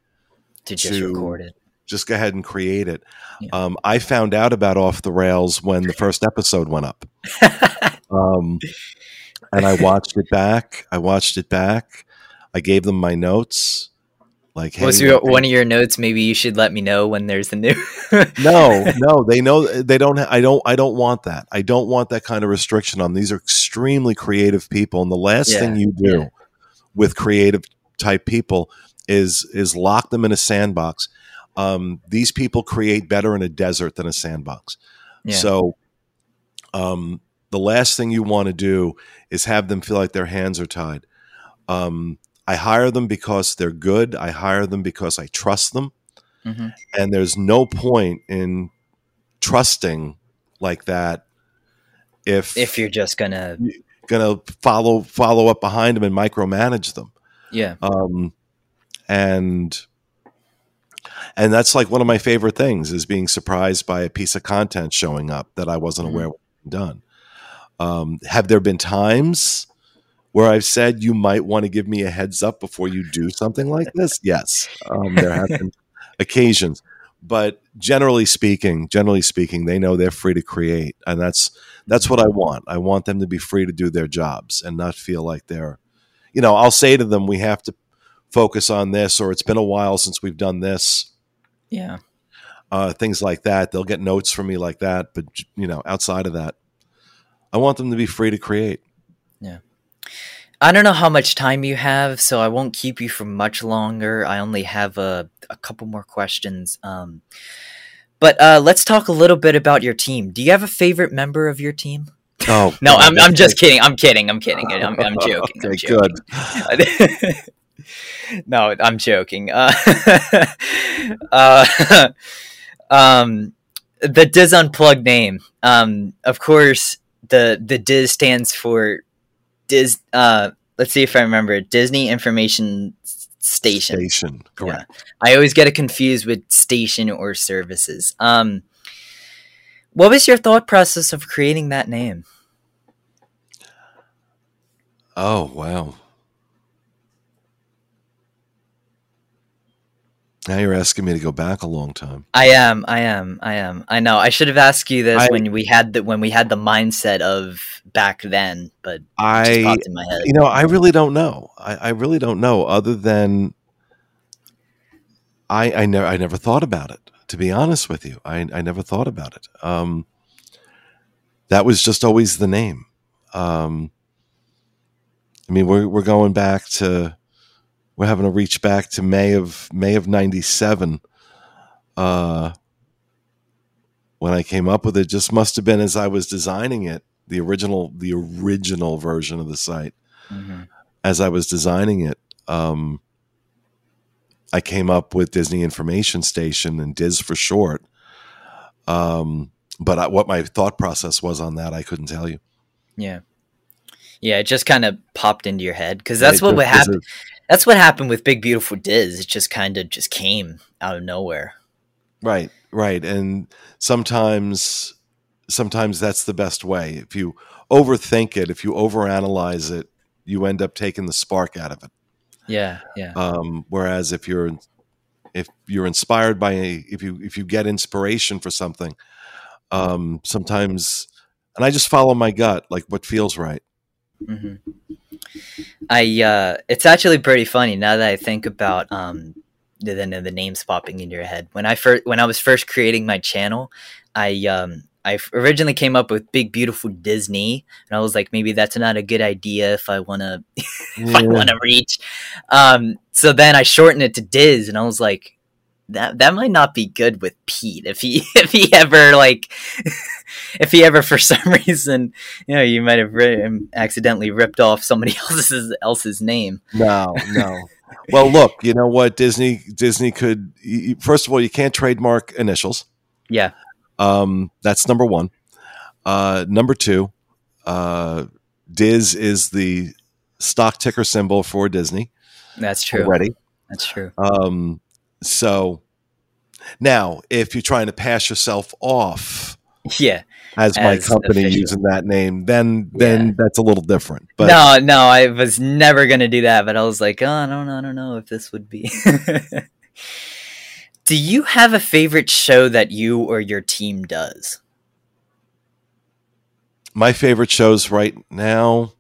to just to- record it just go ahead and create it. Yeah. Um, I found out about Off the Rails when the first episode went up. Um, and I watched it back. I watched it back. I gave them my notes. Like, hey, was your, one of your notes maybe you should let me know when there's a new no, no, they know they don't. I don't. I don't want that. I don't want that kind of restriction on. These are extremely creative people, and the last Yeah, thing you do yeah. with creative type people is is lock them in a sandbox. Um, these people create better in a desert than a sandbox. yeah So, um, the last thing you want to do is have them feel like their hands are tied. Um, I hire them because they're good. I hire them because I trust them Mhm. and there's no point in trusting like that if if you're just gonna gonna follow follow up behind them and micromanage them yeah um and and that's like one of my favorite things is being surprised by a piece of content showing up that i wasn't Mhm. aware was being done. Um have there been times where i've said you might want to give me a heads up before you do something like this? Yes um there have been occasions. But generally speaking generally speaking they know they're free to create and that's that's what i want. I want them to be free to do their jobs and not feel like they're you know i'll say to them we have to focus on this or it's been a while since we've done this yeah uh, things like that they'll get notes from me like that but you know outside of that i want them to be free to create Yeah. I don't know how much time you have, so I won't keep you for much longer. I only have a, a couple more questions. Um, but uh, let's talk a little bit about your team. Do you have a favorite member of your team? oh No, I'm, I'm just kidding. I'm kidding. I'm kidding. I'm, I'm joking. I'm okay joking. good no, I'm joking. Uh, uh, um, the DIS Unplugged name. Um, of course, the the DIS stands for DIS. Uh, let's see if I remember. Disney Information Station. station correct I always get it confused with station or services. Um, what was your thought process of creating that name? oh wow now you're asking me to go back a long time I am, I am, I am. I know. I should have asked you this I- when we had the when we had the mindset of back then, but i popped in my head. you know i really don't know i, I really don't know other than i i never i never thought about it to be honest with you i i never thought about it um that was just always the name um i mean we're we're going back to we're having to reach back to may of may of 97 uh when i came up with it just must have been as i was designing it the original the original version of the site Mm-hmm. as I was designing it, um, I came up with Disney Information Station and DIS for short. Um, but I, what my thought process was on that, I couldn't tell you. Yeah. Yeah, it just kind of popped into your head because that's It what would happen. That's what happened with Big Beautiful DIS. It just kind of just came out of nowhere. Right, right. And sometimes sometimes that's the best way. If you overthink it, if you overanalyze it, you end up taking the spark out of it. Yeah, yeah, Um, whereas if you're if you're inspired by a, if you if you get inspiration for something, um, sometimes and I just follow my gut, like what feels right. hmm I uh, it's actually pretty funny now that I think about um the the, the names popping into your head. When I first when I was first creating my channel, I um I originally came up with Big Beautiful Disney, and I was like, maybe that's not a good idea if I want to if I want to reach. Um, so then I shortened it to DIS, and I was like, that that might not be good with Pete if he if he ever like if he ever for some reason you know you might have ri- accidentally ripped off somebody else's else's name. No, no. well, look, you know what Disney Disney could y- y- first of all, you can't trademark initials. Yeah, Um, that's number one. Uh, number two, uh, DIS is the stock ticker symbol for Disney that's true. already. That's true. Um, so now, if you're trying to pass yourself off Yeah. as my company official. using that name, then then Yeah. that's a little different. But no, no, I was never gonna do that, but I was like, oh, I don't, I don't know if this would be. do you have a favorite show that you or your team does? my favorite shows right now,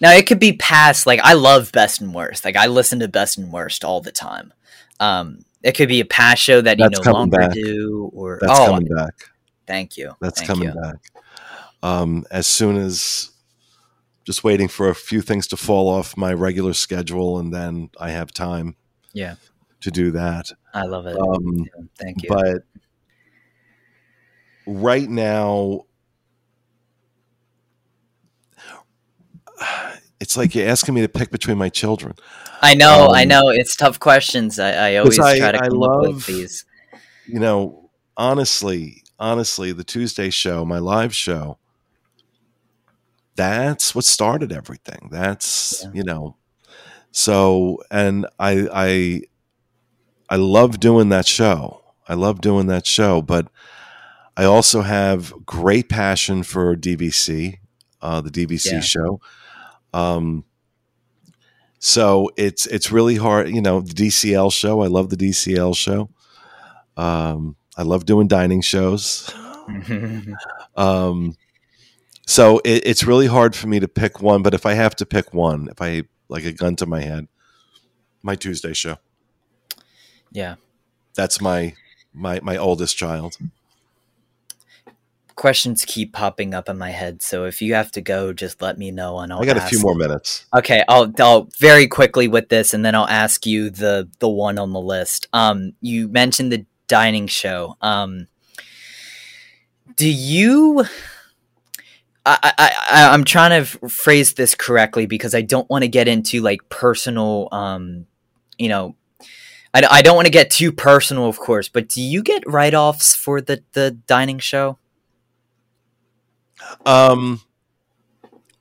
Now it could be past. Like I love Best and Worst. Like I listen to Best and Worst all the time. Um, it could be a past show that That's you no longer back. do, or that's oh, coming back. thank you. That's Thank coming you. back. Um, as soon as just waiting for a few things to fall off my regular schedule, and then I have time. Yeah. to do that. I love it. Um, Yeah, thank you. but right now, it's like you're asking me to pick between my children. I know, I um, know. It's tough questions. I, I always I- try to I come up with love- these. You know, honestly, honestly, the Tuesday show, my live show, that's what started everything. That's Yeah. you know, so and I I I love doing that show. I love doing that show, but I also have great passion for DVC, uh, the DVC Yeah. show. Um, so it's it's really hard, you know. The DCL show, I love the DCL show. Um, I love doing dining shows. Um, so it, it's really hard for me to pick one. But if I have to pick one, if I like a gun to my head, my Tuesday show. yeah. That's my my my oldest child. Questions keep popping up in my head, so if you have to go, just let me know and I'll I got a few more minutes. Okay, I'll I'll very quickly with this, and then I'll ask you the the one on the list. Um, you mentioned the dining show. Um, do you? I, I, I I'm trying to phrase this correctly because I don't want to get into like personal. Um, you know, I, I don't want to get too personal, of course. But do you get write offs for the the dining show? Um,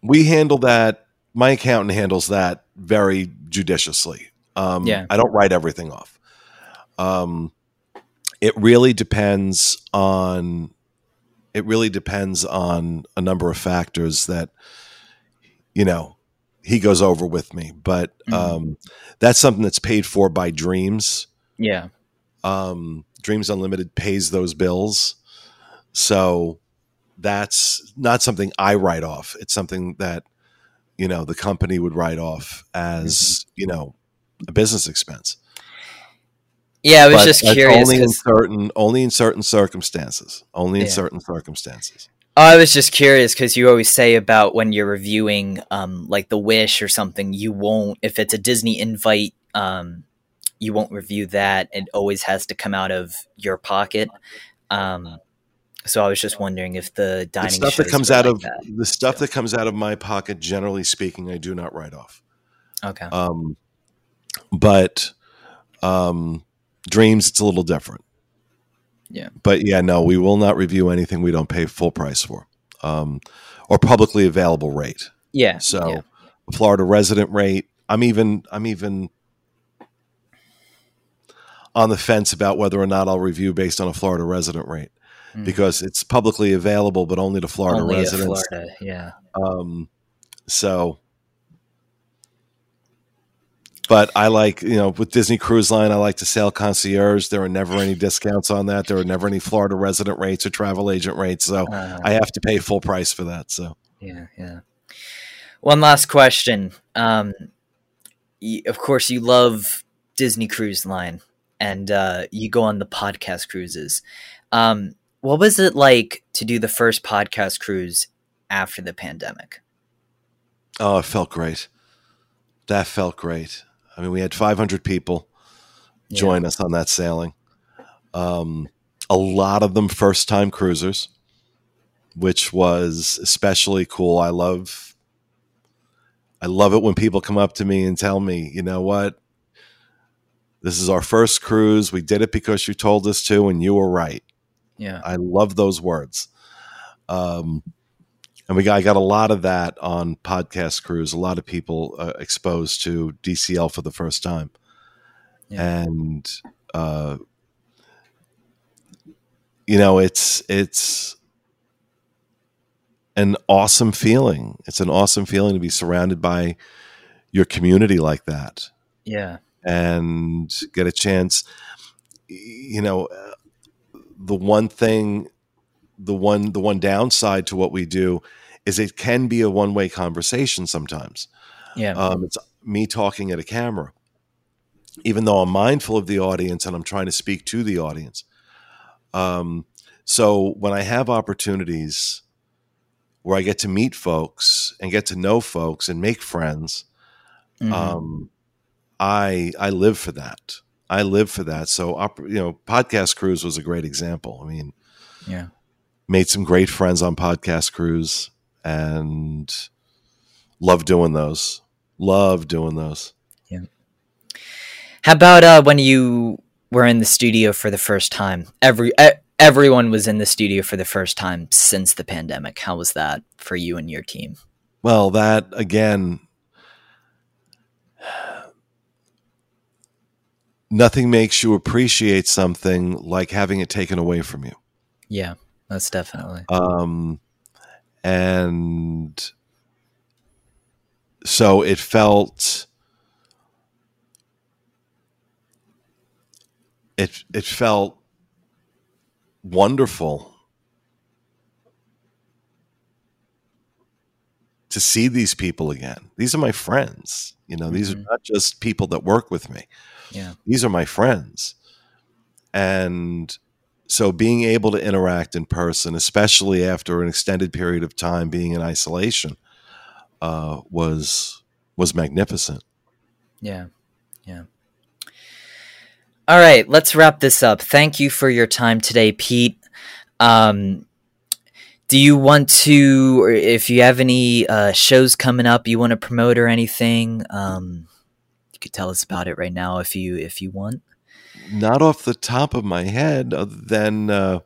we handle that. My accountant handles that very judiciously. Um, Yeah. I don't write everything off. Um, it really depends on. It really depends on a number of factors that, you know, he goes over with me. But Mhm. um, that's something that's paid for by Dreams. Yeah. um, Dreams Unlimited pays those bills. So that's not something I write off. It's something that, you know, the company would write off as, you know, a business expense. Yeah, I was But just curious. Only in 'cause- certain, only in certain circumstances. Only in Yeah. certain circumstances. Oh, I was just curious because you always say about when you're reviewing, um, like The Wish or something, you won't if it's a Disney invite, um, you won't review that. It always has to come out of your pocket. Um, So I was just wondering if the dining the stuff that comes out like of that. the stuff that comes out of my pocket, generally speaking, I do not write off. Okay. Um, but um, dreams, it's a little different. Yeah. But yeah, no, we will not review anything we don't pay full price for, um, or publicly available rate. yeah. So, yeah. Florida resident rate. I'm even. I'm even on the fence about whether or not I'll review based on a Florida resident rate Mm. because it's publicly available, but only to Florida Only residents. Florida. Yeah. Um, so, but I like, you know, with Disney Cruise Line, I like to sail concierge. There are never any discounts on that. There are never any Florida resident rates or travel agent rates. So Uh, I have to pay full price for that. So, Yeah, yeah. One last question. Um, y- of course, you love Disney Cruise Line, and uh, you go on the podcast cruises. Um, what was it like to do the first podcast cruise after the pandemic? oh, it felt great. That felt great. I mean, we had 500 people Yeah. join us on that sailing. Um, a lot of them first time cruisers, which was especially cool. I love I love it when people come up to me and tell me, you know what? This is our first cruise. We did it because you told us to, and you were right. Yeah, I love those words. Um, and we got, I got a lot of that on podcast cruise, A lot of people uh, exposed to DCL for the first time, Yeah. and uh, you know, it's it's an awesome feeling. It's an awesome feeling to be surrounded by your community like that yeah, and get a chance you know the one thing the one the one downside to what we do is it can be a one-way conversation sometimes yeah, um, it's me talking at a camera even though i'm mindful of the audience and i'm trying to speak to the audience um, so when i have opportunities where i get to meet folks and get to know folks and make friends Mhm. um, I I live for that. I live for that. So, you know, podcast cruise was a great example. I mean, yeah. made some great friends on podcast cruise, and love doing those. Love doing those. Yeah. How about uh, when you were in the studio for the first time? Every everyone was in the studio for the first time since the pandemic. How was that for you and your team? Well, that again, nothing makes you appreciate something like having it taken away from you. Yeah, that's definitely. um, and so it felt it it felt wonderful to see these people again. These are my friends. You know, these are Mhm. not just people that work with me. Yeah. These are my friends. And so being able to interact in person, especially after an extended period of time being in isolation, uh, was was magnificent. Yeah. Yeah. All right, let's wrap this up. Thank you for your time today, Pete. Um, do you want to, or if you have any uh, shows coming up you want to promote or anything, um, you could tell us about it right now if you if you want. Not off the top of my head, other than uh,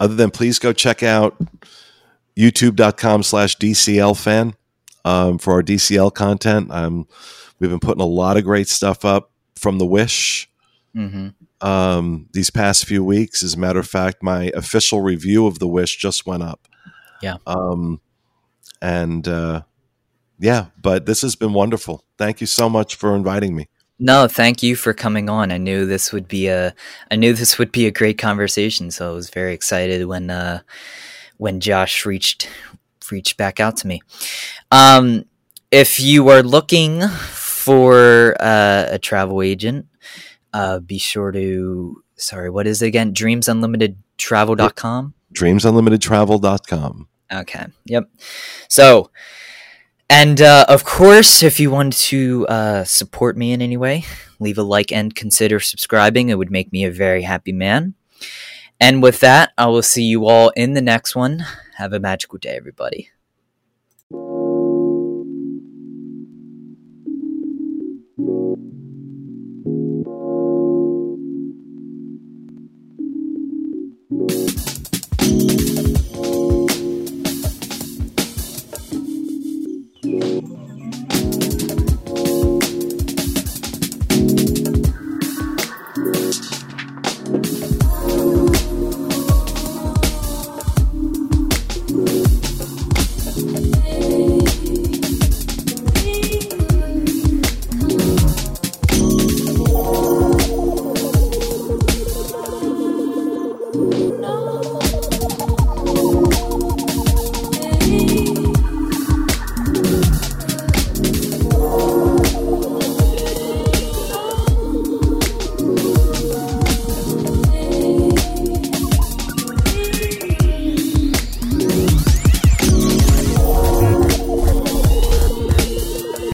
other than please go check out youtube.com slash DCL fan um, for our DCL content. Um, we've been putting a lot of great stuff up from the Wish. Mm-hmm. um, these past few weeks. As a matter of fact, my official review of The Wish just went up. Yeah. Um, and uh, yeah, but this has been wonderful. Thank you so much for inviting me. No, thank you for coming on. I knew this would be a I knew this would be a great conversation, so I was very excited when uh when Josh reached reached back out to me. Um if you are looking for uh, a travel agent, uh be sure to sorry, what is it again? dreamsunlimitedtravel.com. DreamsunlimitedTravel.com. Okay. Yep. So, and uh, of course, if you want to uh, support me in any way, leave a like and consider subscribing. It would make me a very happy man. And with that, I will see you all in the next one. Have a magical day, everybody.